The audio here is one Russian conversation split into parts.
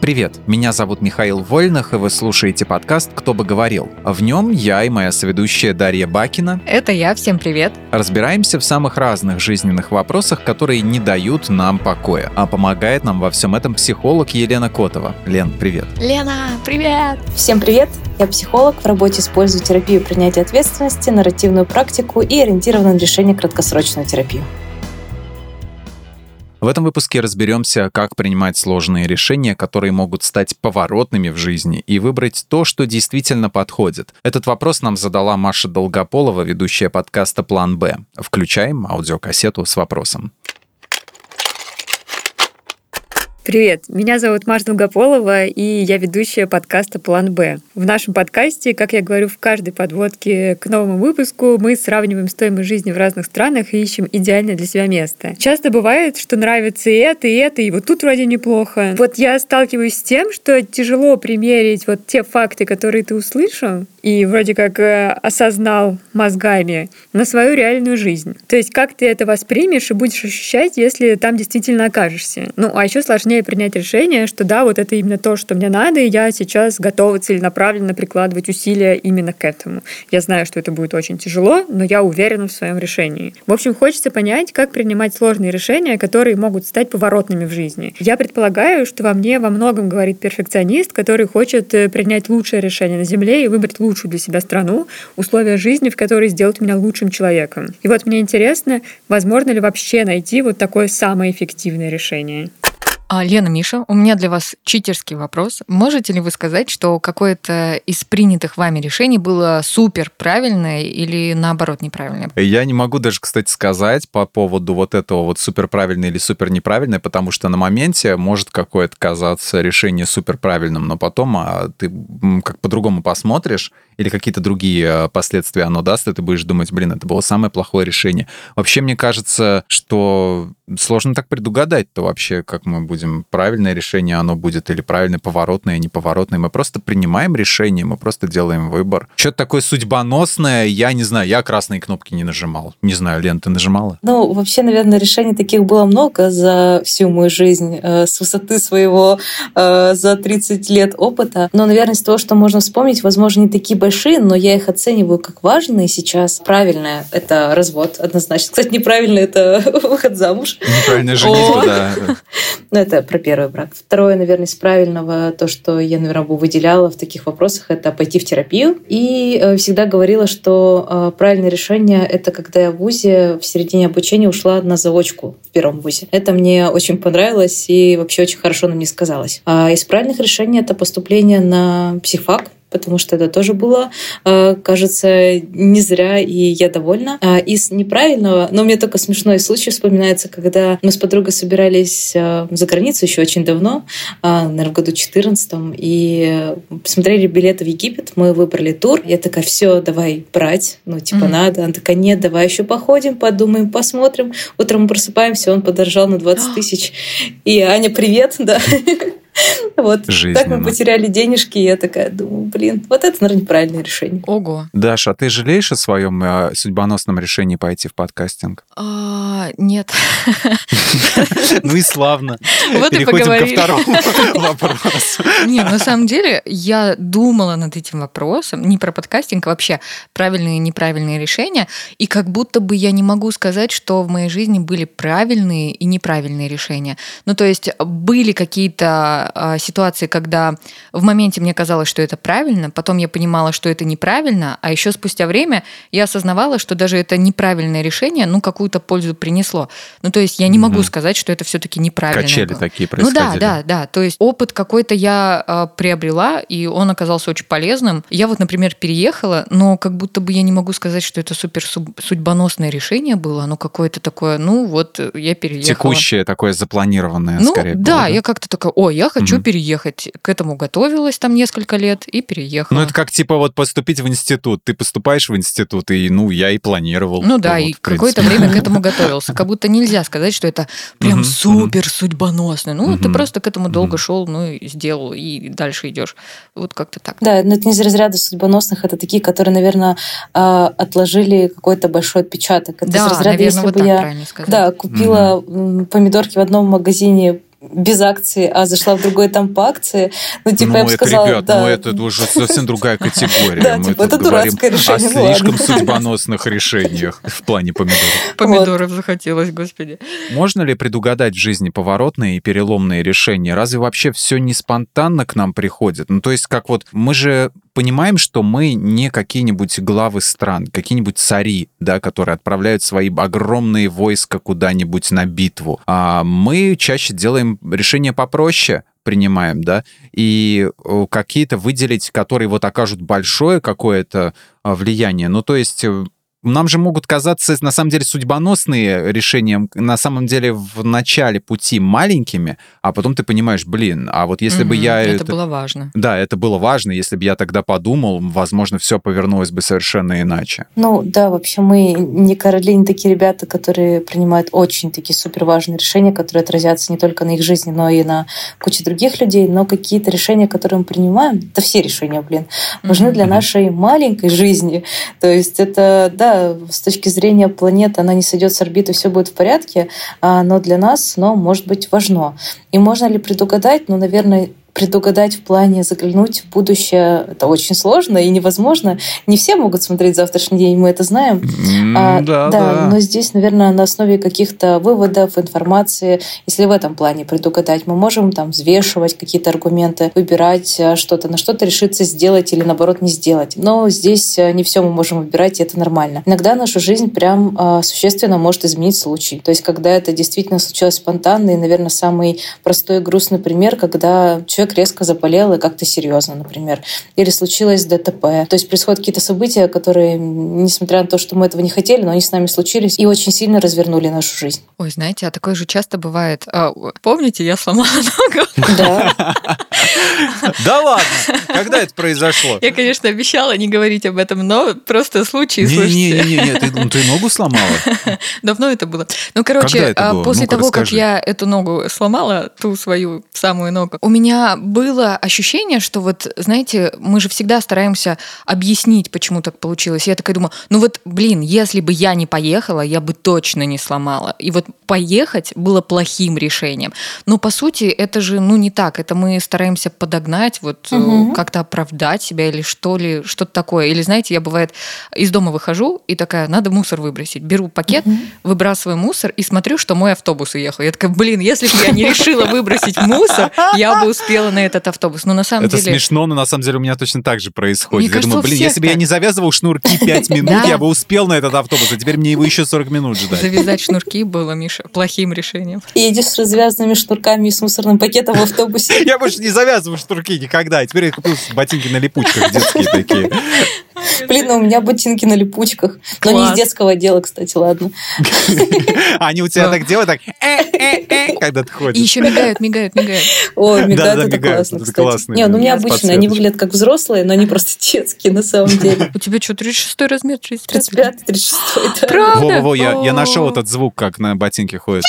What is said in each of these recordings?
Привет, меня зовут Михаил Вольных, и вы слушаете подкаст «Кто бы говорил». В нем я и моя соведущая Дарья Бакина. Это я, всем привет. Разбираемся в самых разных жизненных вопросах, которые не дают нам покоя. А помогает нам во всем этом психолог Елена Котова. Лен, привет. Лена, привет. Всем привет. Я психолог, в работе использую терапию принятия ответственности, нарративную практику и ориентированную на решение краткосрочную терапию. В этом выпуске разберемся, как принимать сложные решения, которые могут стать поворотными в жизни, и выбрать то, что действительно подходит. Этот вопрос нам задала Маша Долгополова, ведущая подкаста «План Б». Включаем аудиокассету с вопросом. Привет, меня зовут Марта Долгополова, и я ведущая подкаста «План Б». В нашем подкасте, как я говорю в каждой подводке к новому выпуску, мы сравниваем стоимость жизни в разных странах и ищем идеальное для себя место. Часто бывает, что нравится и это, и это, и вот тут вроде неплохо. Вот я сталкиваюсь с тем, что тяжело примерить вот те факты, которые ты услышал, и вроде как э, осознал мозгами на свою реальную жизнь. То есть как ты это воспримешь и будешь ощущать, если там действительно окажешься. Ну, а еще сложнее принять решение, что да, вот это именно то, что мне надо, и я сейчас готова целенаправленно прикладывать усилия именно к этому. Я знаю, что это будет очень тяжело, но я уверена в своем решении. В общем, хочется понять, как принимать сложные решения, которые могут стать поворотными в жизни. Я предполагаю, что во мне во многом говорит перфекционист, который хочет э, принять лучшее решение на Земле и выбрать лучшее лучшую для себя страну, условия жизни, в которой сделают меня лучшим человеком. И вот мне интересно, возможно ли вообще найти вот такое самое эффективное решение. А, Лена, Миша, у меня для вас читерский вопрос. Можете ли вы сказать, что какое-то из принятых вами решений было супер правильное или наоборот неправильное? Я не могу даже, кстати, сказать по поводу вот этого вот супер правильное или супер неправильное, потому что на моменте может какое-то казаться решение супер правильным, но потом а, ты как по-другому посмотришь, или какие-то другие э, последствия оно даст, и ты будешь думать, блин, это было самое плохое решение. Вообще, мне кажется, что сложно так предугадать-то вообще, как мы будем, правильное решение оно будет, или правильное поворотное, неповоротное. Мы просто принимаем решение, мы просто делаем выбор. Что-то такое судьбоносное, я не знаю, я красные кнопки не нажимал. Не знаю, Лен, ты нажимала? Ну, вообще, наверное, решений таких было много за всю мою жизнь, э, с высоты своего э, за 30 лет опыта. Но, наверное, из того, что можно вспомнить, возможно, не такие большие, но я их оцениваю как важные сейчас. Правильное — это развод, однозначно. Кстати, неправильно — это выход замуж. Неправильная женитьба, да. Ну, это про первый брак. Второе, наверное, из правильного, то, что я, наверное, бы выделяла в таких вопросах, это пойти в терапию. И э, всегда говорила, что э, правильное решение — это когда я в ВУЗе в середине обучения ушла на заочку в первом ВУЗе. Это мне очень понравилось и вообще очень хорошо на мне сказалось. А из правильных решений — это поступление на психфак потому что это тоже было, э, кажется, не зря, и я довольна. А из неправильного, но мне только смешной случай вспоминается, когда мы с подругой собирались э, за границу еще очень давно, а, наверное, в году 14 и посмотрели билеты в Египет, мы выбрали тур. Я такая, все, давай брать, ну, типа, mm-hmm. надо. Она такая, нет, давай еще походим, подумаем, посмотрим. Утром мы просыпаемся, он подорожал на 20 тысяч. И Аня, привет, да. Вот так мы потеряли денежки, и я такая думаю, блин, вот это, наверное, правильное решение. Ого. Даша, а ты жалеешь о своем э, судьбоносном решении пойти в подкастинг? А, нет. Ну и славно. Вот Переходим ко второму вопросу. Не, на самом деле я думала над этим вопросом, не про подкастинг, а вообще правильные и неправильные решения, и как будто бы я не могу сказать, что в моей жизни были правильные и неправильные решения. Ну, то есть были какие-то а, ситуации, когда в моменте мне казалось, что это правильно, потом я понимала, что это неправильно, а еще спустя время я осознавала, что даже это неправильное решение, ну, какую-то пользу принесло. Ну, то есть я не могу сказать, что это все-таки неправильно. Качели было. такие происходили. Ну да, да, да. То есть опыт какой-то я э, приобрела, и он оказался очень полезным. Я вот, например, переехала, но как будто бы я не могу сказать, что это супер судьбоносное решение было, оно какое-то такое, ну вот я переехала. Текущее такое запланированное, ну, скорее. Да, было, да, я как-то такая, о, я хочу угу. переехать. К этому готовилась там несколько лет и переехала. Ну, это как, типа, вот поступить в институт. Ты поступаешь в институт, и, ну, я и планировал. Ну да, вот, и какое-то время к этому готовился. Как будто нельзя сказать, что это прям супер судьбоносно. Ну, ты просто к этому долго шел, ну, и сделал, и дальше идешь. Вот как-то так. Да, но это не из разряда судьбоносных, это такие, которые, наверное, а, отложили какой-то большой отпечаток. Это да, из разряда, наверное, если вот бы я да, купила помидорки в одном магазине без акции, а зашла в другой там по акции, ну, типа, ну, я бы это, сказала... ребят, да. ну, это уже совсем другая категория. Да, Мы типа, тут это говорим дурацкое решение, о ну ладно. слишком судьбоносных решениях в плане помидоров. Помидоров захотелось, господи. Можно ли предугадать в жизни поворотные и переломные решения? Разве вообще все не спонтанно к нам приходит? Ну, то есть, как вот мы же понимаем, что мы не какие-нибудь главы стран, какие-нибудь цари, да, которые отправляют свои огромные войска куда-нибудь на битву. А мы чаще делаем решения попроще, принимаем, да, и э, какие-то выделить, которые вот окажут большое какое-то а, влияние. Ну, то есть э, нам же могут казаться, на самом деле, судьбоносные решения, на самом деле, в начале пути маленькими, а потом ты понимаешь, блин, а вот если бы Мгм, я... Это было важно. Да, это было важно. Если бы я тогда подумал, возможно, все повернулось бы совершенно иначе. Ну да, вообще мы не короли, не такие ребята, которые принимают очень такие супер важные решения, которые отразятся не только на их жизни, но и на куче других людей. Но какие-то решения, которые мы принимаем, это все решения, блин, важны для Мгм. нашей маленькой жизни. То есть это, да, с точки зрения планеты, она не сойдет с орбиты, все будет в порядке, а, но для нас, но может быть важно. И можно ли предугадать? Ну, наверное, предугадать в плане заглянуть в будущее это очень сложно и невозможно. Не все могут смотреть завтрашний день, мы это знаем. М, А, Да, да. но здесь, наверное, на основе каких-то выводов, информации, если в этом плане предугадать, мы можем там взвешивать какие-то аргументы, выбирать а, что-то, на что-то решиться сделать или наоборот не сделать. Но здесь а, не все мы можем выбирать, и это нормально. Иногда нашу жизнь прям а, существенно может изменить случай. То есть, когда это действительно случилось спонтанно, и, наверное, самый простой и грустный пример, когда человек резко заболел и как-то серьезно, например, или случилось ДТП. То есть происходят какие-то события, которые, несмотря на то, что мы этого не хотели, но они с нами случились и очень сильно развернули нашу жизнь. Ой, знаете, а такое же часто бывает. А, помните, я сломала ногу? Да. Да ладно! Когда это произошло? Я, конечно, обещала не говорить об этом, но просто случай, слушайте. Не-не-не, ты, ну, ты ногу сломала? Давно это было. Ну, короче, Когда это а, было? после того, как я эту ногу сломала, ту свою самую ногу, у меня было ощущение, что вот, знаете, мы же всегда стараемся объяснить, почему так получилось. Я такая думаю, ну вот, блин, если бы я не поехала, я бы точно не сломала. И вот поехать было плохим решением. Но, по сути, это же, ну, не так. Это мы стараемся подогнать, вот Мгм. как-то оправдать себя или что ли, что-то такое. Или, знаете, я, бывает, из дома выхожу и такая, надо мусор выбросить. Беру пакет, выбрасываю мусор и смотрю, что мой автобус уехал. Я такая, блин, если бы я не решила выбросить мусор, я бы успела на этот автобус. Но на самом Это деле... смешно, но на самом деле у меня точно так же происходит. Мне я кажется, думаю, блин, если бы я не завязывал шнурки 5 минут, я бы успел на этот автобус, а теперь мне его еще 40 минут ждать. Завязать шнурки было, Миша, плохим решением. Едешь с развязанными шнурками и с мусорным пакетом в автобусе. Я больше не завязываю шнурки никогда. И теперь я купил ботинки на липучках детские такие. Блин, а у меня ботинки на липучках. Но не из детского отдела, кстати, ладно. Они у тебя так делают, так, «э-э-э», когда ты И ходишь. еще мигают, мигают, мигают. О, мигают, это классно, кстати. Не, ну у меня обычно, они выглядят как взрослые, но они просто детские на самом деле. У тебя что, 36 размер, 35? 35 36 да. Правда? Во-во-во, я, нашел этот звук, как на ботинке ходит.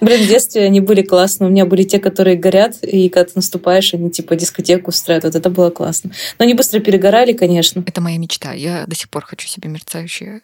Блин, в детстве они были классные. У меня были те, которые горят, и когда ты наступаешь, они типа дискотеку устраивают. Вот это было классно. Но они быстро перегорали, конечно. Это моя мечта. Я до сих пор хочу себе мерцающие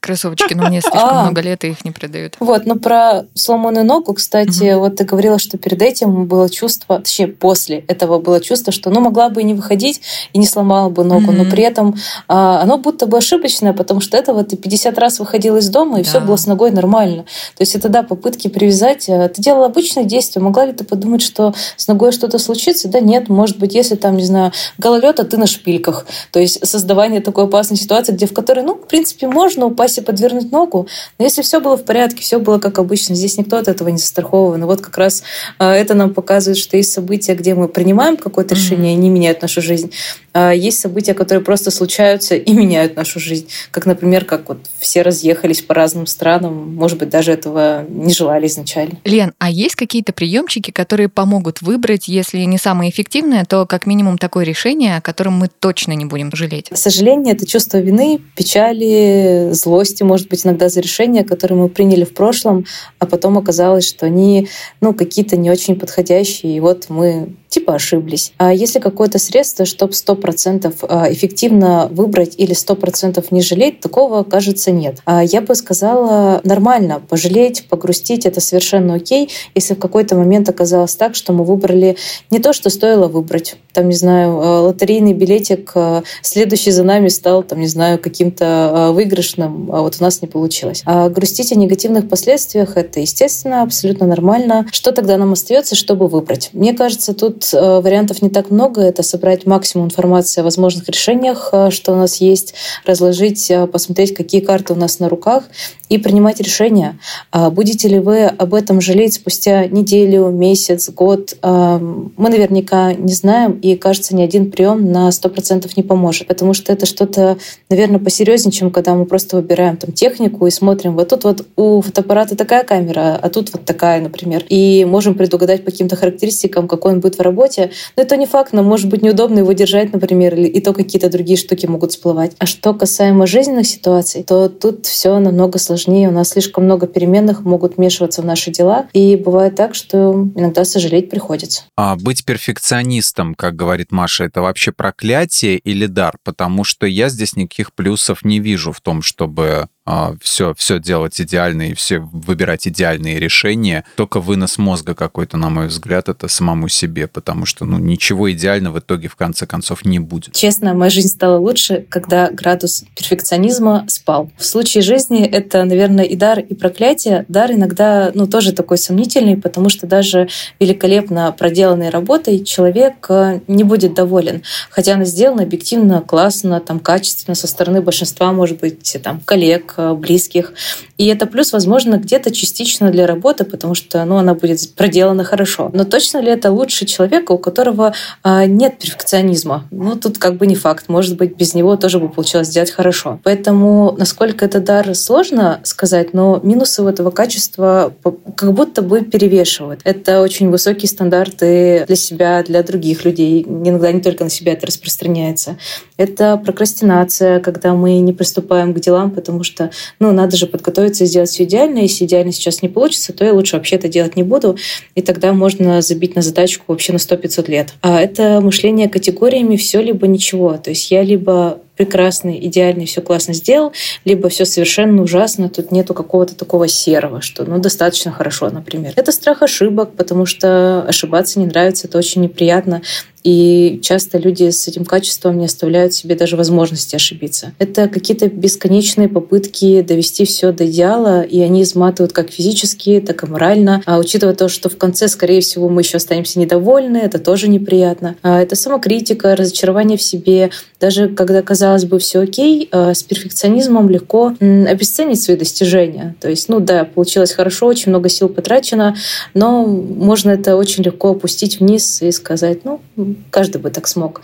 кроссовочки, но мне слишком А. много лет, и их не продают. Вот, но про сломанную ногу, кстати, вот ты говорила, что перед этим было чувство, точнее, после этого было чувство, что ну могла бы и не выходить, и не сломала бы ногу, но при этом а, оно будто бы ошибочное, потому что этого ты 50 раз выходила из дома, и все было с ногой нормально. То есть это, да, попытки привязать. а, Ты делала обычное действие, могла ли ты подумать, что с ногой что-то случится? Да нет, может быть, если там, не знаю, гололед, а ты на шпильках. То есть создавание такой опасной ситуации, где в которой, ну, в принципе, можно упасть и подвернуть ногу, но если все было в порядке, все было как обычно, здесь никто от этого не застрахован. И вот как раз а, это нам показывает, что есть события, где мы принимаем какое-то решение, и они меняют нашу жизнь. А есть события, которые просто случаются и меняют нашу жизнь. Как, например, как вот все разъехались по разным странам, может быть, даже этого не желали изначально. Лен, а есть какие-то приемчики, которые помогут выбрать, если не самое эффективное, то как минимум такое решение, о котором мы точно не будем жалеть? Сожаление — это чувство вины, печали, злости, может быть, иногда за решения, которые мы приняли в прошлом, а потом оказалось, что они ну, какие-то не очень подходящие, и вот мы типа ошиблись. А если какое-то средство, чтобы 100% а, эффективно выбрать или 100% не жалеть, такого, кажется, нет. А я бы сказала, нормально пожалеть, погрустить, это совершенно окей, если в какой-то момент оказалось так, что мы выбрали не то, что стоило выбрать. Там, не знаю, а, лотерейный билетик, следующий за нами стал, там, не знаю, каким-то выигрышным, а вот у нас не получилось. А грустить о негативных последствиях — это, естественно, абсолютно нормально. Что тогда нам остается, чтобы выбрать? Мне кажется, тут Э, вариантов не так много. Это собрать максимум информации о возможных решениях, э, что у нас есть, разложить, э, посмотреть, какие карты у нас на руках и принимать решения. А будете ли вы об этом жалеть спустя неделю, месяц, год? Мы наверняка не знаем, и, кажется, ни один прием на 100% не поможет, потому что это что-то, наверное, посерьезнее, чем когда мы просто выбираем там технику и смотрим, вот тут вот у фотоаппарата такая камера, а тут вот такая, например, и можем предугадать по каким-то характеристикам, какой он будет в работе. Но это не факт, но может быть неудобно его держать, например, или и то какие-то другие штуки могут всплывать. А что касаемо жизненных ситуаций, то тут все намного сложнее. У нас слишком много переменных могут вмешиваться в наши дела. И бывает так, что иногда сожалеть приходится. А быть перфекционистом, как говорит Маша, это вообще проклятие или дар? Потому что я здесь никаких плюсов не вижу в том, чтобы все, а, все делать идеально и все выбирать идеальные решения. Только вынос мозга какой-то, на мой взгляд, это самому себе, потому что ну, ничего идеального в итоге в конце концов не будет. Честно, моя жизнь стала лучше, когда градус перфекционизма спал. В случае жизни это, наверное, и дар, и проклятие. Дар иногда ну, тоже такой сомнительный, потому что даже великолепно проделанной работой человек э, не будет доволен. Хотя она сделана объективно, классно, там, качественно, со стороны большинства, может быть, там, коллег, близких. И это плюс, возможно, где-то частично для работы, потому что ну, она будет проделана хорошо. Но точно ли это лучше человека, у которого а, нет перфекционизма? Ну, тут как бы не факт. Может быть, без него тоже бы получилось сделать хорошо. Поэтому, насколько это дар, сложно сказать, но минусы у этого качества как будто бы перевешивают. Это очень высокие стандарты для себя, для других людей. Иногда не только на себя это распространяется. Это прокрастинация, когда мы не приступаем к делам, потому что ну, надо же подготовиться и сделать все идеально. Если идеально сейчас не получится, то я лучше вообще это делать не буду. И тогда можно забить на задачку вообще на 100-500 лет. А это мышление категориями все либо ничего. То есть я либо прекрасный, идеальный, все классно сделал, либо все совершенно ужасно, тут нету какого-то такого серого, что ну достаточно хорошо, например. Это страх ошибок, потому что ошибаться не нравится, это очень неприятно. И часто люди с этим качеством не оставляют себе даже возможности ошибиться. Это какие-то бесконечные попытки довести все до идеала, и они изматывают как физически, так и морально. А учитывая то, что в конце, скорее всего, мы еще останемся недовольны, это тоже неприятно. А это самокритика, разочарование в себе. Даже когда, казалось бы, все окей, а с перфекционизмом легко обесценить свои достижения. То есть, ну да, получилось хорошо, очень много сил потрачено, но можно это очень легко опустить вниз и сказать, ну, каждый бы так смог.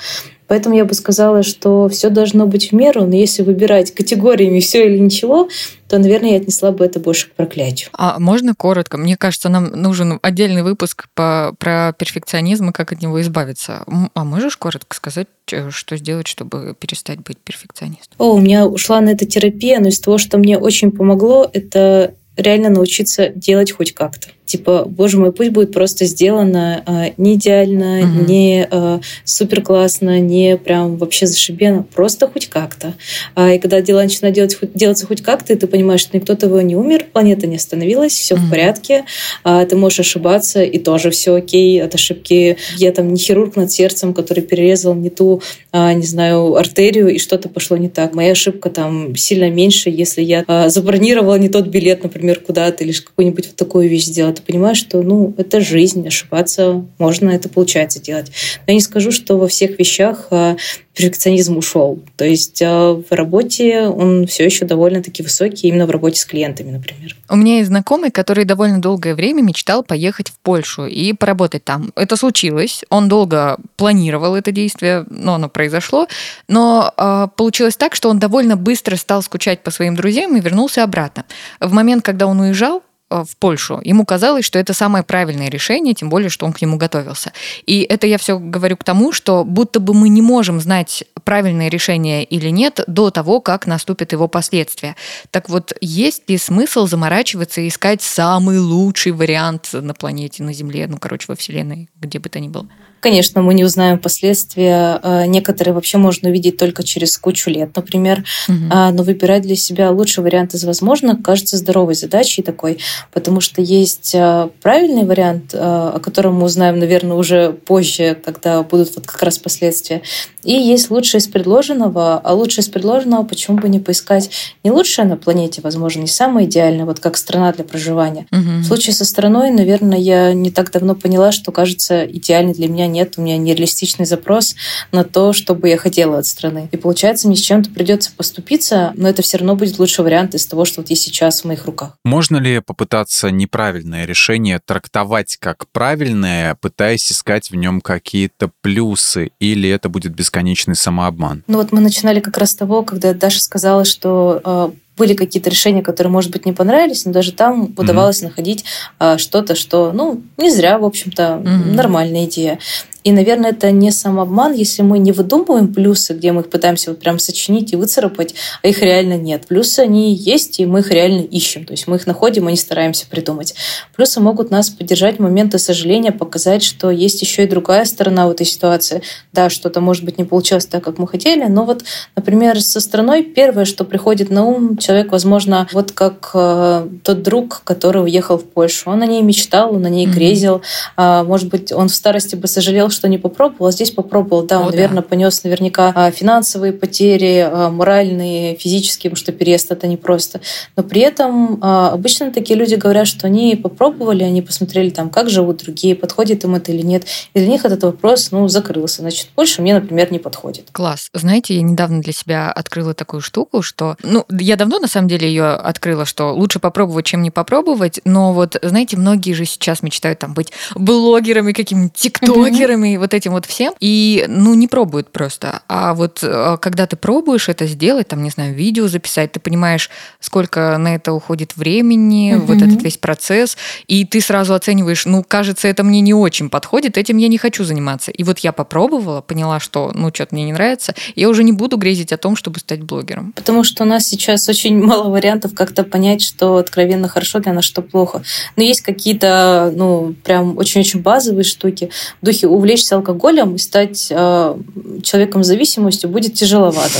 Поэтому я бы сказала, что все должно быть в меру, но если выбирать категориями все или ничего, то, наверное, я отнесла бы это больше к проклятию. А можно коротко? Мне кажется, нам нужен отдельный выпуск по, про перфекционизм и как от него избавиться. А можешь коротко сказать, что сделать, чтобы перестать быть перфекционистом? О, у меня ушла на это терапия, но из того, что мне очень помогло, это реально научиться делать хоть как-то типа, боже мой, пусть будет просто сделано э, не идеально, угу. не э, супер классно, не прям вообще зашибенно, просто хоть как-то. А, и когда дела начинают делать, делаться хоть как-то, и ты понимаешь, что никто того не умер, планета не остановилась, все угу. в порядке, а, ты можешь ошибаться, и тоже все окей, от ошибки. Я там не хирург над сердцем, который перерезал не ту, а, не знаю, артерию, и что-то пошло не так. Моя ошибка там сильно меньше, если я а, забронировала не тот билет, например, куда-то, или какую-нибудь вот такую вещь сделала ты понимаешь, что ну, это жизнь, ошибаться можно, это получается делать. Но я не скажу, что во всех вещах а, перфекционизм ушел. То есть а, в работе он все еще довольно-таки высокий, именно в работе с клиентами, например. У меня есть знакомый, который довольно долгое время мечтал поехать в Польшу и поработать там. Это случилось, он долго планировал это действие, но оно произошло. Но э, получилось так, что он довольно быстро стал скучать по своим друзьям и вернулся обратно. В момент, когда он уезжал, Э, в Польшу. Ему казалось, что это самое правильное решение, тем более, что он к нему готовился. И это я все говорю к тому, что будто бы мы не можем знать правильное решение или нет до того, как наступят его последствия. Так вот, есть ли смысл заморачиваться и искать самый лучший вариант на планете, на Земле, ну, короче, во Вселенной, где бы то ни было? Конечно, мы не узнаем последствия. А, некоторые вообще можно увидеть только через кучу лет, например. Угу. Но выбирать для себя лучший вариант из возможных кажется здоровой задачей такой, потому что есть а, правильный вариант, о котором мы узнаем, наверное, уже позже, когда будут вот как раз последствия. И есть лучшее из предложенного, а лучшее из предложенного почему бы не поискать не лучшее на планете, возможно, не самое идеальное, вот как страна для проживания. Угу. В случае со страной, наверное, я не так давно поняла, что, кажется, идеальной для меня нет, у меня нереалистичный запрос на то, что бы я хотела от страны. И получается, мне с чем-то придется поступиться, но это все равно будет лучший вариант из того, что вот есть сейчас в моих руках. Можно ли попытаться неправильное решение трактовать как правильное, пытаясь искать в нем какие-то плюсы, или это будет бесконечный самообман? Ну вот мы начинали как раз с того, когда Даша сказала, что э, были какие-то решения, которые, может быть, не понравились, но даже там удавалось mm-hmm. находить а, что-то, что, ну, не зря, в общем-то, mm-hmm. нормальная идея. И, наверное, это не самообман, если мы не выдумываем плюсы, где мы их пытаемся вот прям сочинить и выцарапать, а их реально нет. Плюсы, они есть, и мы их реально ищем. То есть мы их находим, и не стараемся придумать. Плюсы могут нас поддержать в моменты сожаления, показать, что есть еще и другая сторона в этой ситуации. Да, что-то, может быть, не получилось так, как мы хотели, но вот, например, со стороной первое, что приходит на ум, человек, возможно, вот как э, тот друг, который уехал в Польшу. Он о ней мечтал, он о ней грезил. Mm-hmm. Э, может быть, он в старости бы сожалел, что не попробовал, а здесь попробовал. Да, он, О, наверное, да. понес наверняка а, финансовые потери, а, моральные, физические, потому что переезд это непросто. Но при этом а, обычно такие люди говорят, что они попробовали, они посмотрели там, как живут другие, подходит им это или нет. И для них этот вопрос, ну, закрылся. Значит, больше мне, например, не подходит. Класс. Знаете, я недавно для себя открыла такую штуку, что, ну, я давно на самом деле ее открыла, что лучше попробовать, чем не попробовать, но вот, знаете, многие же сейчас мечтают там быть блогерами, какими-нибудь тиктокерами, и вот этим вот всем, и, ну, не пробуют просто. А вот э, когда ты пробуешь это сделать, там, не знаю, видео записать, ты понимаешь, сколько на это уходит времени, mm-hmm. вот этот весь процесс, и ты сразу оцениваешь, ну, кажется, это мне не очень подходит, этим я не хочу заниматься. И вот я попробовала, поняла, что, ну, что-то мне не нравится, я уже не буду грезить о том, чтобы стать блогером. Потому что у нас сейчас очень мало вариантов как-то понять, что откровенно хорошо для нас, что плохо. Но есть какие-то, ну, прям очень-очень базовые штуки в духе увлечения увлечься алкоголем и стать э, человеком с зависимостью будет тяжеловато.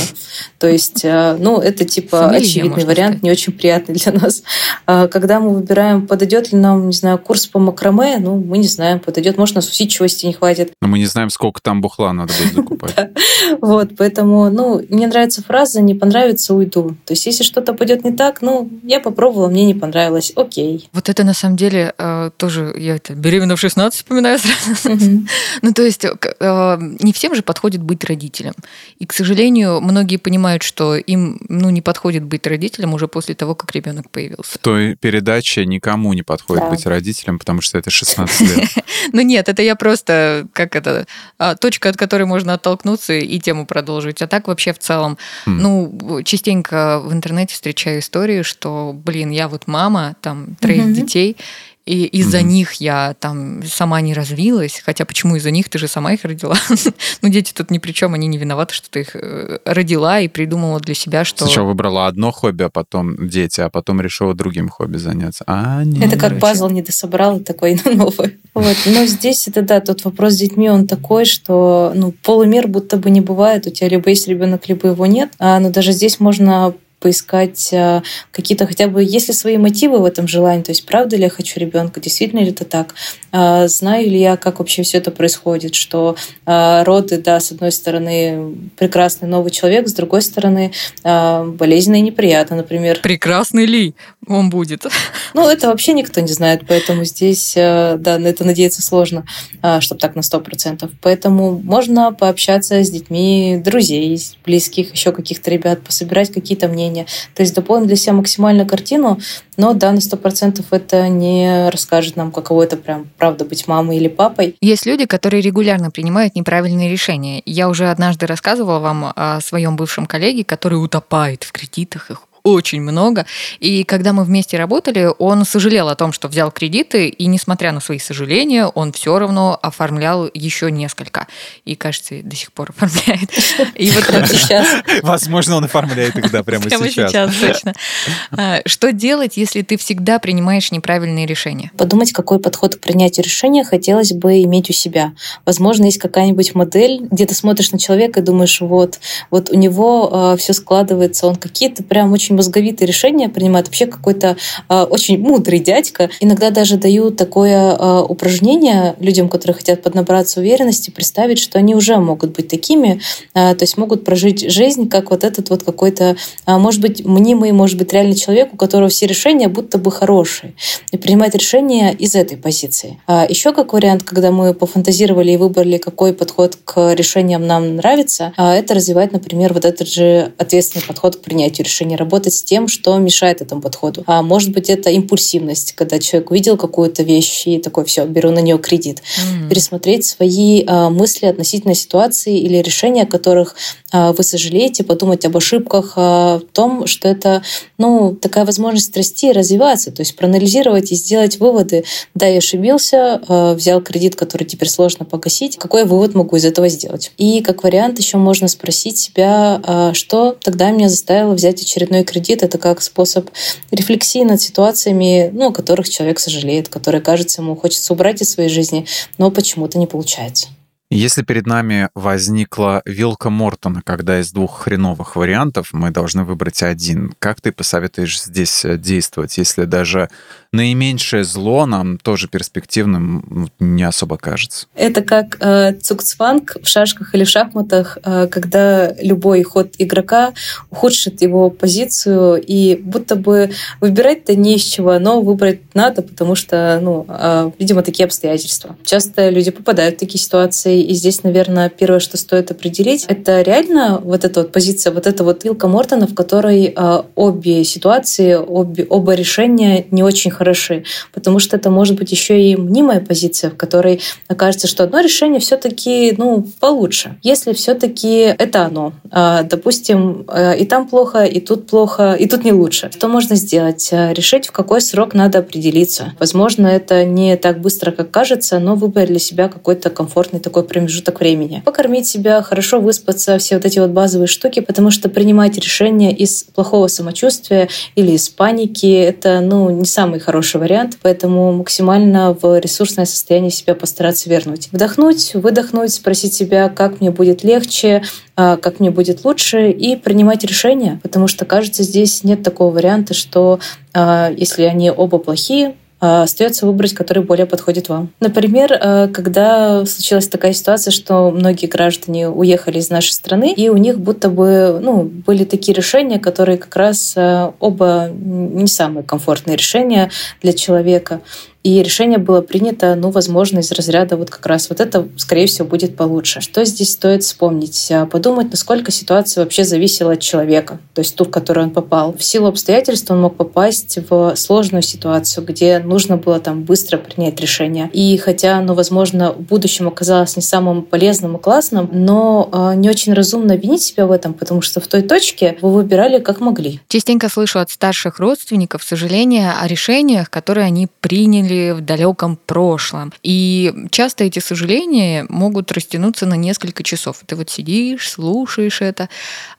То есть, э, ну, это типа Фамилия, очевидный вариант, сказать. не очень приятный для нас. Э, когда мы выбираем, подойдет ли нам, не знаю, курс по макраме, ну, мы не знаем, подойдет, может, нас усидчивости не хватит. Но мы не знаем, сколько там бухла надо будет закупать. Вот, поэтому, ну, мне нравится фраза «не понравится, уйду». То есть, если что-то пойдет не так, ну, я попробовала, мне не понравилось, окей. Вот это, на самом деле, э, тоже, я это беременна в 16 вспоминаю сразу. Ну, то есть э, не всем же подходит быть родителем. И, к сожалению, многие понимают, что им ну, не подходит быть родителем уже после того, как ребенок появился. В той передаче никому не подходит да. быть родителем, потому что это 16 лет. Ну нет, это я просто, как это, а, точка, от которой можно оттолкнуться и тему продолжить. А так вообще в целом, хм. ну, частенько в интернете встречаю истории, что, блин, я вот мама, там, троих детей, и из-за mm-hmm. них я там сама не развилась. Хотя почему из-за них? Ты же сама их родила. ну, дети тут ни при чем, они не виноваты, что ты их э, родила и придумала для себя, что... Сначала выбрала одно хобби, а потом дети, а потом решила другим хобби заняться. А, нет, это как пазл не дособрал, такой на новый. Вот. Но здесь это, да, тот вопрос с детьми, он такой, что ну, полумер будто бы не бывает. У тебя либо есть ребенок, либо его нет. А, но даже здесь можно поискать э, какие-то хотя бы, есть ли свои мотивы в этом желании, то есть правда ли я хочу ребенка, действительно ли это так, а, знаю ли я, как вообще все это происходит, что а, роды, да, с одной стороны, прекрасный новый человек, с другой стороны, болезненно и неприятно, например. Прекрасный ли он будет? Ну, это вообще никто не знает, поэтому здесь, да, на это надеяться сложно, чтобы так на сто процентов. Поэтому можно пообщаться с детьми друзей, близких, еще каких-то ребят, пособирать какие-то мнения. То есть дополнить для себя максимально картину, но да, на сто процентов это не расскажет нам, каково это прям правда быть мамой или папой. Есть люди, которые регулярно принимают неправильные решения. Я уже однажды рассказывала вам о своем бывшем коллеге, который утопает в кредитах, очень много. И когда мы вместе работали, он сожалел о том, что взял кредиты, и несмотря на свои сожаления, он все равно оформлял еще несколько. И, кажется, до сих пор оформляет. И вот сейчас. Возможно, он оформляет их, да, прямо сейчас. Прямо сейчас, точно. А, что делать, если ты всегда принимаешь неправильные решения? Подумать, какой подход к принятию решения хотелось бы иметь у себя. Возможно, есть какая-нибудь модель, где ты смотришь на человека и думаешь, вот, вот у него э, все складывается, он какие-то прям очень мозговитые решения принимает, вообще какой-то э, очень мудрый дядька. Иногда даже даю такое э, упражнение людям, которые хотят поднабраться уверенности, представить, что они уже могут быть такими, э, то есть могут прожить жизнь, как вот этот вот какой-то, э, может быть, мнимый, может быть, реальный человек, у которого все решения будто бы хорошие, и принимать решения из этой позиции. А еще как вариант, когда мы пофантазировали и выбрали, какой подход к решениям нам нравится, это развивать, например, вот этот же ответственный подход к принятию решения, работать с тем, что мешает этому подходу. А может быть, это импульсивность, когда человек увидел какую-то вещь и такой, все, беру на нее кредит. Mm-hmm. Пересмотреть свои а, мысли относительно ситуации или решения, о которых а, вы сожалеете, подумать об ошибках, о том, что это ну, такая возможность расти и развиваться, то есть проанализировать и сделать выводы. Да, я ошибился, а, взял кредит, который теперь сложно погасить. Какой вывод могу из этого сделать? И как вариант еще можно спросить себя, а, что тогда меня заставило взять очередной кредит. Это как способ рефлексии над ситуациями, ну, о которых человек сожалеет, которые, кажется, ему хочется убрать из своей жизни, но почему-то не получается. Если перед нами возникла вилка Мортона, когда из двух хреновых вариантов мы должны выбрать один, как ты посоветуешь здесь э, действовать, если даже наименьшее зло нам тоже перспективным не особо кажется? Это как э, цукцванг в шашках или в шахматах, э, когда любой ход игрока ухудшит его позицию, и будто бы выбирать-то не из чего, но выбрать надо, потому что, ну, э, видимо, такие обстоятельства. Часто люди попадают в такие ситуации, и здесь, наверное, первое, что стоит определить, это реально вот эта вот позиция, вот эта вот вилка Мортона, в которой э, обе ситуации, обе, оба решения не очень хороши, потому что это может быть еще и мнимая позиция, в которой окажется, что одно решение все-таки ну, получше. Если все-таки это оно, э, допустим, э, и там плохо, и тут плохо, и тут не лучше, что можно сделать? Решить, в какой срок надо определиться. Возможно, это не так быстро, как кажется, но выбрать для себя какой-то комфортный такой промежуток времени. Покормить себя, хорошо выспаться, все вот эти вот базовые штуки, потому что принимать решения из плохого самочувствия или из паники — это ну, не самый хороший вариант, поэтому максимально в ресурсное состояние себя постараться вернуть. Вдохнуть, выдохнуть, спросить себя, как мне будет легче, а, как мне будет лучше, и принимать решения, потому что, кажется, здесь нет такого варианта, что а, если они оба плохие, остается выбрать, который более подходит вам. Например, а, когда случилась такая ситуация, что многие граждане уехали из нашей страны, и у них будто бы ну, были такие решения, которые как раз а, оба не самые комфортные решения для человека. И решение было принято, ну, возможно, из разряда вот как раз вот это, скорее всего, будет получше. Что здесь стоит вспомнить? А, подумать, насколько ситуация вообще зависела от человека, то есть ту, в которую он попал. В силу обстоятельств он мог попасть в сложную ситуацию, где нужно было там быстро принять решение. И хотя оно, возможно, в будущем оказалось не самым полезным и классным, но а, не очень разумно винить себя в этом, потому что в той точке вы выбирали как могли. Частенько слышу от старших родственников сожаления о решениях, которые они приняли в далеком прошлом. И часто эти сожаления могут растянуться на несколько часов. Ты вот сидишь, слушаешь это,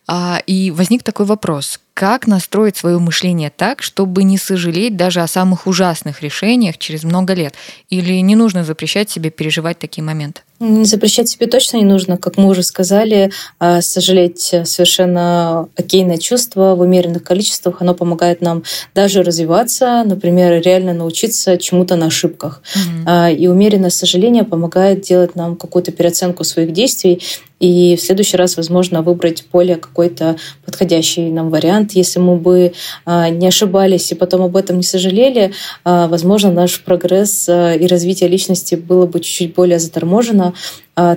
а, и возник такой вопрос. Как настроить свое мышление так, чтобы не сожалеть даже о самых ужасных решениях через много лет? Или не нужно запрещать себе переживать такие моменты? Запрещать себе точно не нужно. Как мы уже сказали, а, сожалеть совершенно окейное чувство в умеренных количествах. Оно помогает нам даже развиваться, например, реально научиться чему-то на ошибках. Mm-hmm. И умеренное сожаление помогает делать нам какую-то переоценку своих действий и в следующий раз, возможно, выбрать более какой-то подходящий нам вариант. Если мы бы а, не ошибались и потом об этом не сожалели, а, возможно, наш прогресс а, и развитие личности было бы чуть-чуть более заторможено,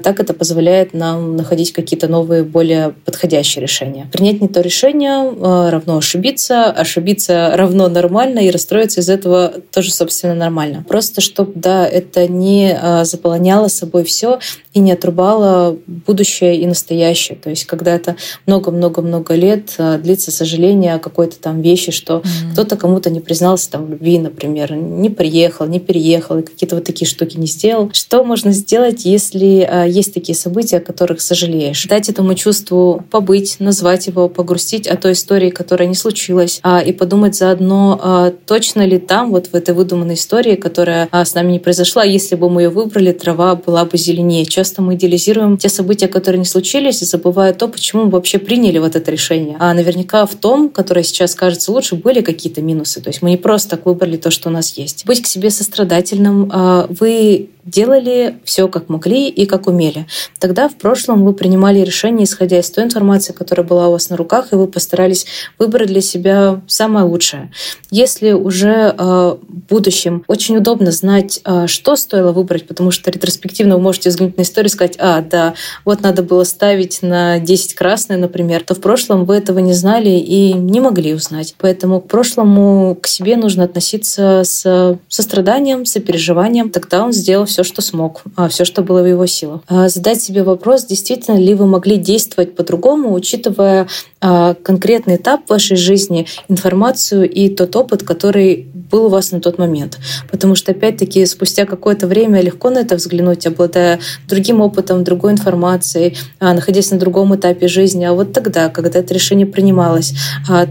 так это позволяет нам находить какие-то новые, более подходящие решения. Принять не то решение равно ошибиться, ошибиться равно нормально и расстроиться из этого тоже, собственно, нормально. Просто чтобы, да, это не заполоняло собой все и не отрубало будущее и настоящее. То есть, когда это много-много-много лет длится сожаление о какой-то там вещи, что mm-hmm. кто-то кому-то не признался там в любви, например, не приехал, не переехал и какие-то вот такие штуки не сделал. Что можно сделать, если а, есть такие события, о которых сожалеешь? Дать этому чувству побыть, назвать его, погрустить о той истории, которая не случилась, а, и подумать заодно, а, точно ли там, вот в этой выдуманной истории, которая а, с нами не произошла, если бы мы ее выбрали, трава была бы зеленее. Часто мы идеализируем те события, которые не случились, и забывая то, почему мы вообще приняли вот это решение. А наверняка в том, которое сейчас кажется лучше, были какие-то минусы. То есть мы не просто так выбрали то, что у нас есть. Быть к себе сострадательным. А, вы делали все как могли и как умели. Тогда в прошлом вы принимали решения, исходя из той информации, которая была у вас на руках, и вы постарались выбрать для себя самое лучшее. Если уже э, будущем очень удобно знать, э, что стоило выбрать, потому что ретроспективно вы можете взглянуть на историю и сказать, а, да, вот надо было ставить на 10 красное, например, то в прошлом вы этого не знали и не могли узнать. Поэтому к прошлому, к себе нужно относиться с состраданием, сопереживанием. Тогда он сделал все, что смог, а, все, что было в его силах. А, задать себе вопрос, действительно ли вы могли действовать по-другому, учитывая а, конкретный этап вашей жизни, информацию и тот опыт, который был у вас на тот момент. Потому что, опять-таки, спустя какое-то время легко на это взглянуть, обладая другим опытом, другой информацией, находясь на другом этапе жизни. А вот тогда, когда это решение принималось,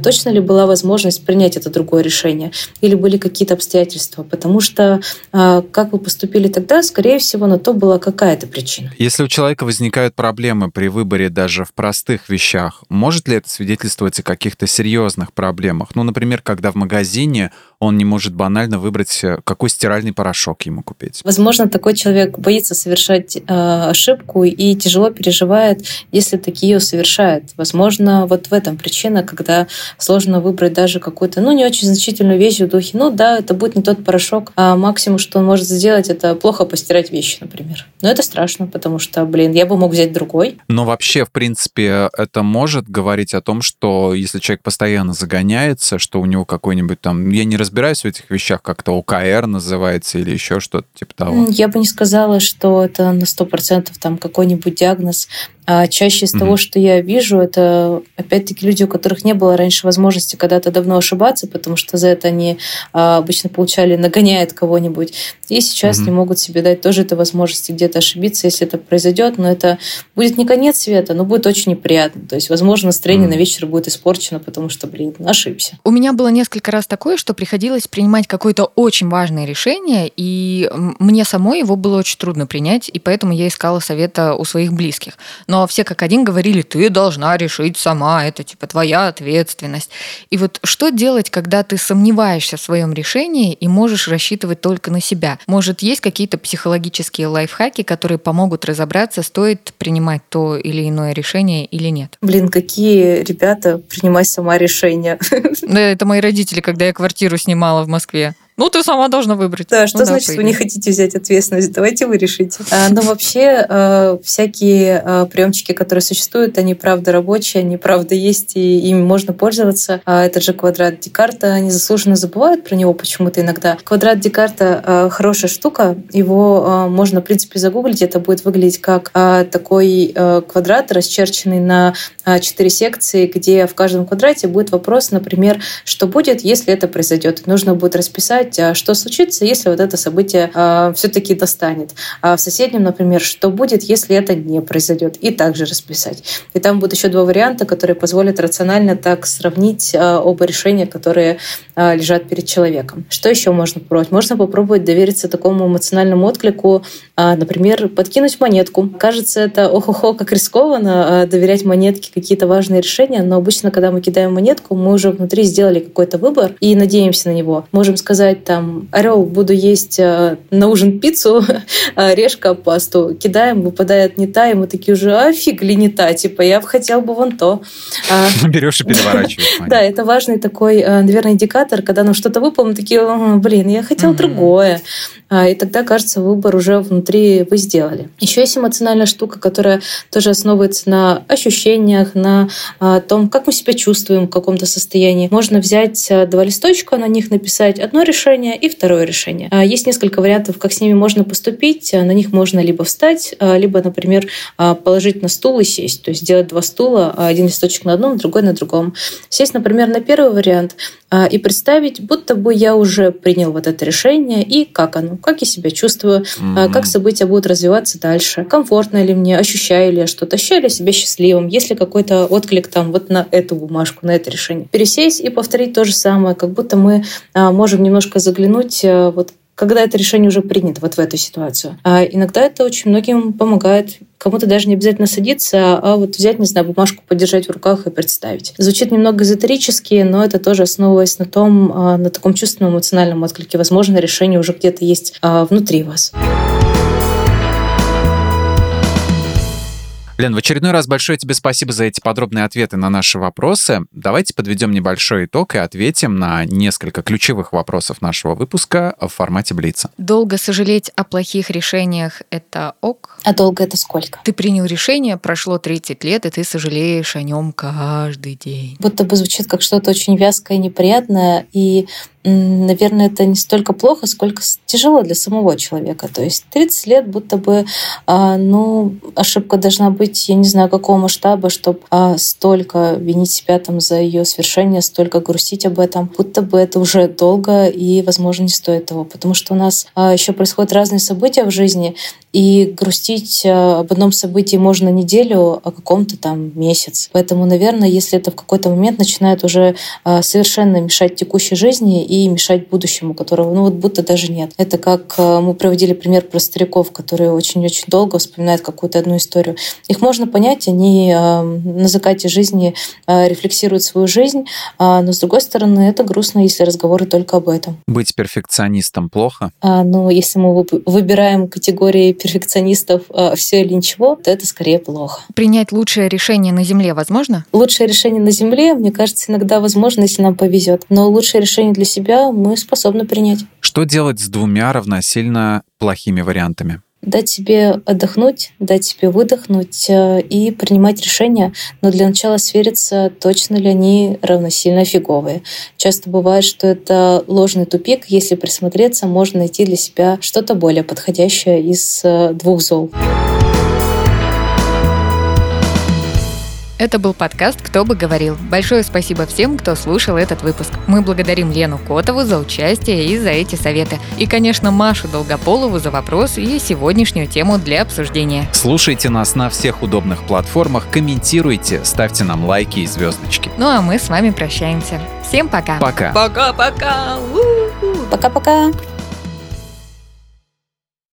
точно ли была возможность принять это другое решение? Или были какие-то обстоятельства? Потому что как вы поступили тогда, скорее всего, на то была какая-то причина. Если у человека возникают проблемы при выборе даже в простых вещах, может ли это свидетельствовать о каких-то серьезных проблемах? Ну, например, когда в магазине он не может банально выбрать, э, какой стиральный порошок ему купить. Возможно, такой человек боится совершать э, ошибку и тяжело переживает, если такие ее совершает. Возможно, вот в этом причина, когда сложно выбрать даже какую-то, ну, не очень значительную вещь в духе, ну да, это будет не тот порошок, а максимум, что он может сделать, это плохо постирать вещи, например. Но это страшно, потому что, блин, я бы мог взять другой. Но вообще, в принципе, это может говорить о том, что если человек постоянно загоняется, что у него какой-нибудь там, я не разбираюсь разбираюсь в этих вещах, как-то ОКР называется или еще что-то типа того? Я бы не сказала, что это на сто процентов там какой-нибудь диагноз. А чаще из mm-hmm. того, что я вижу, это опять-таки люди, у которых не было раньше возможности когда-то давно ошибаться, потому что за это они а, обычно получали, нагоняет кого-нибудь. И сейчас mm-hmm. не могут себе дать тоже этой возможности где-то ошибиться, если это произойдет. Но это будет не конец света, но будет очень неприятно. То есть, возможно, настроение mm-hmm. на вечер будет испорчено, потому что, блин, ошибся. У меня было несколько раз такое, что приходилось принимать какое-то очень важное решение, и мне самой его было очень трудно принять, и поэтому я искала совета у своих близких. Но все как один говорили, ты должна решить сама, это типа твоя ответственность. И вот что делать, когда ты сомневаешься в своем решении и можешь рассчитывать только на себя? Может, есть какие-то психологические лайфхаки, которые помогут разобраться, стоит принимать то или иное решение или нет? Блин, какие ребята принимать сама решение. Да, это мои родители, когда я квартиру снимала в Москве. Ну, ты сама должна выбрать. Да, что ну, значит, да, вы не хотите взять ответственность? Давайте вы решите. А, но вообще э, всякие э, приемчики, которые существуют, они правда рабочие, они правда есть, и ими можно пользоваться. А этот же квадрат Декарта, они заслуженно забывают про него почему-то иногда. Квадрат Декарта э, хорошая штука, его можно, в принципе, загуглить, это будет выглядеть как такой квадрат, расчерченный на четыре секции, где в каждом квадрате будет вопрос, например, что будет, если это произойдет. Нужно будет расписать сказать, а что случится, если вот это событие э, все-таки достанет. А в соседнем, например, что будет, если это не произойдет, и также расписать. И там будут еще два варианта, которые позволят рационально так сравнить э, оба решения, которые э, лежат перед человеком. Что еще можно попробовать? Можно попробовать довериться такому эмоциональному отклику, э, например, подкинуть монетку. Кажется, это ох-охо, как рискованно э, доверять монетке какие-то важные решения, но обычно, когда мы кидаем монетку, мы уже внутри сделали какой-то выбор и надеемся на него. Можем сказать, сказать там, орел, буду есть э, на ужин пиццу, а решка пасту. Кидаем, выпадает не та, и мы такие уже, а фиг ли не та, типа, я бы хотел бы вон то. А, Берешь и переворачиваешь. Да, это важный такой, э, наверное, индикатор, когда нам что-то выпало, мы такие, блин, я хотел другое. А, и тогда, кажется, выбор уже внутри вы сделали. Еще есть эмоциональная штука, которая тоже основывается на ощущениях, на а, том, как мы себя чувствуем в каком-то состоянии. Можно взять а, два листочка, на них написать одно решение и второе решение. Есть несколько вариантов, как с ними можно поступить. На них можно либо встать, либо, например, положить на стул и сесть. То есть сделать два стула, один листочек на одном, другой на другом. Сесть, например, на первый вариант и представить, будто бы я уже принял вот это решение и как оно как я себя чувствую, mm-hmm. как события будут развиваться дальше, комфортно ли мне, ощущаю ли я что-то, ощущаю ли я себя счастливым, есть ли какой-то отклик там вот на эту бумажку, на это решение. Пересесть и повторить то же самое, как будто мы а, можем немножко заглянуть вот когда это решение уже принято вот в эту ситуацию. А иногда это очень многим помогает. Кому-то даже не обязательно садиться, а вот взять, не знаю, бумажку, подержать в руках и представить. Звучит немного эзотерически, но это тоже основываясь на том, а, на таком чувственном эмоциональном отклике. Возможно, решение уже где-то есть а, внутри вас. Лен, в очередной раз большое тебе спасибо за эти подробные ответы на наши вопросы. Давайте подведем небольшой итог и ответим на несколько ключевых вопросов нашего выпуска в формате Блица. Долго сожалеть о плохих решениях — это ок? А долго это сколько? Ты принял решение, прошло 30 лет, и ты сожалеешь о нем каждый день. Будто бы звучит как что-то очень вязкое, неприятное, и наверное, это не столько плохо, сколько тяжело для самого человека. То есть 30 лет будто бы, а, ну, ошибка должна быть, я не знаю, какого масштаба, чтобы а, столько винить себя там за ее свершение, столько грустить об этом. Будто бы это уже долго и, возможно, не стоит того. Потому что у нас а, еще происходят разные события в жизни, и грустить об одном событии можно неделю, о каком-то там месяц. Поэтому, наверное, если это в какой-то момент начинает уже совершенно мешать текущей жизни и мешать будущему, которого, ну вот будто даже нет. Это как э, мы проводили пример про стариков, которые очень-очень долго вспоминают какую-то одну историю. Их можно понять, они э, на закате жизни э, рефлексируют свою жизнь, а, но с другой стороны, это грустно, если разговоры только об этом. Быть перфекционистом плохо? А, ну, если мы выбираем категории перфекционистов все или ничего, то это скорее плохо. Принять лучшее решение на Земле возможно? Лучшее решение на Земле, мне кажется, иногда возможно, если нам повезет. Но лучшее решение для себя себя мы способны принять. Что делать с двумя равносильно плохими вариантами? Дать себе отдохнуть, дать себе выдохнуть э, и принимать решения, но для начала свериться, точно ли они равносильно фиговые. Часто бывает, что это ложный тупик, если присмотреться, можно найти для себя что-то более подходящее из э, двух зол. Это был подкаст «Кто бы говорил». Большое спасибо всем, кто слушал этот выпуск. Мы благодарим Лену Котову за участие и за эти советы. И, конечно, Машу Долгополову за вопросы и сегодняшнюю тему для обсуждения. Слушайте нас на всех удобных платформах, комментируйте, ставьте нам лайки и звездочки. Ну а мы с вами прощаемся. Всем пока. Пока. Пока-пока. Пока-пока.